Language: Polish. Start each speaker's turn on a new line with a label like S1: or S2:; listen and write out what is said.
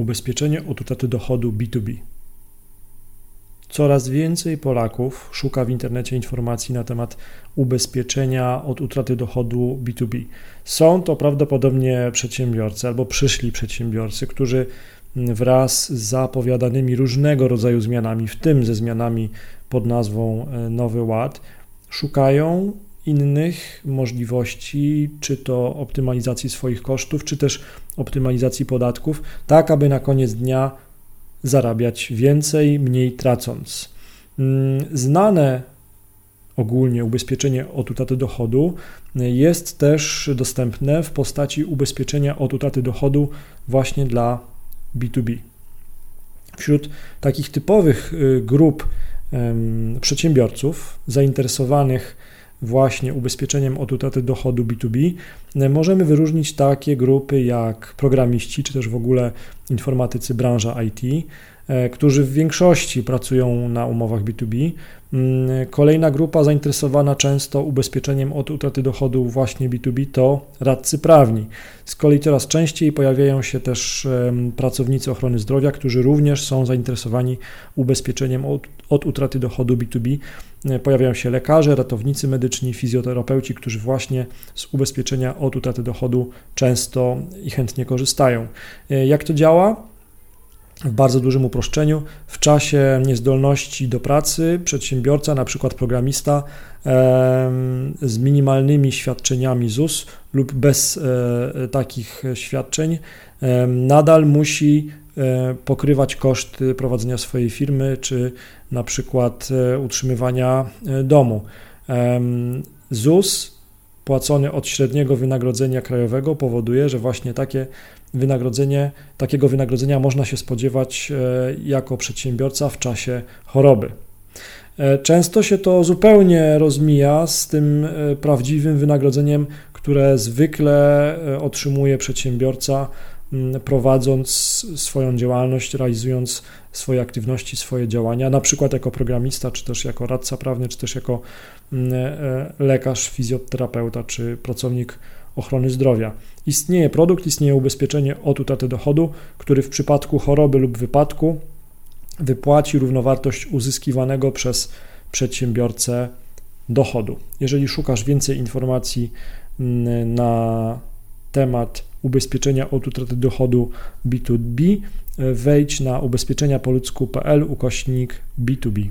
S1: ubezpieczenie od utraty dochodu B2B. Coraz więcej Polaków szuka w internecie informacji na temat ubezpieczenia od utraty dochodu B2B. Są to prawdopodobnie przedsiębiorcy albo przyszli przedsiębiorcy, którzy wraz z zapowiadanymi różnego rodzaju zmianami, w tym ze zmianami pod nazwą e, Nowy Ład, szukają innych możliwości, czy to optymalizacji swoich kosztów, czy też optymalizacji podatków, tak aby na koniec dnia zarabiać więcej, mniej tracąc. Mm, znane ogólnie ubezpieczenie od utraty dochodu jest też dostępne w postaci ubezpieczenia od utraty dochodu właśnie dla B2B. Wśród takich typowych y, grup przedsiębiorców zainteresowanych właśnie ubezpieczeniem od utraty dochodu B2B, e, możemy wyróżnić takie grupy jak programiści, czy też w ogóle informatycy branża IT, e, którzy w większości pracują na umowach B2B. Mm, kolejna grupa zainteresowana często ubezpieczeniem od utraty dochodu właśnie B2B to radcy prawni. Z kolei coraz częściej pojawiają się też pracownicy ochrony zdrowia, którzy również są zainteresowani ubezpieczeniem od, od utraty dochodu B2B. E, pojawiają się lekarze, ratownicy medyczni, fizjoterapeuci, którzy właśnie z ubezpieczenia od utraty dochodu często i chętnie korzystają. E, jak to działa? W bardzo dużym uproszczeniu, w czasie niezdolności do pracy przedsiębiorca, na przykład programista, z minimalnymi świadczeniami ZUS lub bez e, takich świadczeń, nadal musi e, pokrywać koszty prowadzenia swojej firmy, czy na przykład e, utrzymywania domu. ZUS płacony od średniego wynagrodzenia krajowego powoduje, że właśnie takie wynagrodzenie, takiego wynagrodzenia można się spodziewać e, jako przedsiębiorca w czasie choroby. E, często się to zupełnie rozmija z tym e, prawdziwym wynagrodzeniem, które zwykle otrzymuje przedsiębiorca prowadząc swoją działalność, realizując swoje aktywności, swoje działania, na przykład jako programista, czy też jako radca prawny, czy też jako lekarz, fizjoterapeuta, czy pracownik ochrony zdrowia. Istnieje produkt, istnieje ubezpieczenie od utraty dochodu, który w przypadku choroby lub wypadku wypłaci równowartość uzyskiwanego przez przedsiębiorcę dochodu. Jeżeli szukasz więcej informacji mm, na temat ubezpieczenia od utraty dochodu B2B, wejdź na ubezpieczeniapoludzku.pl ukośnik B2B.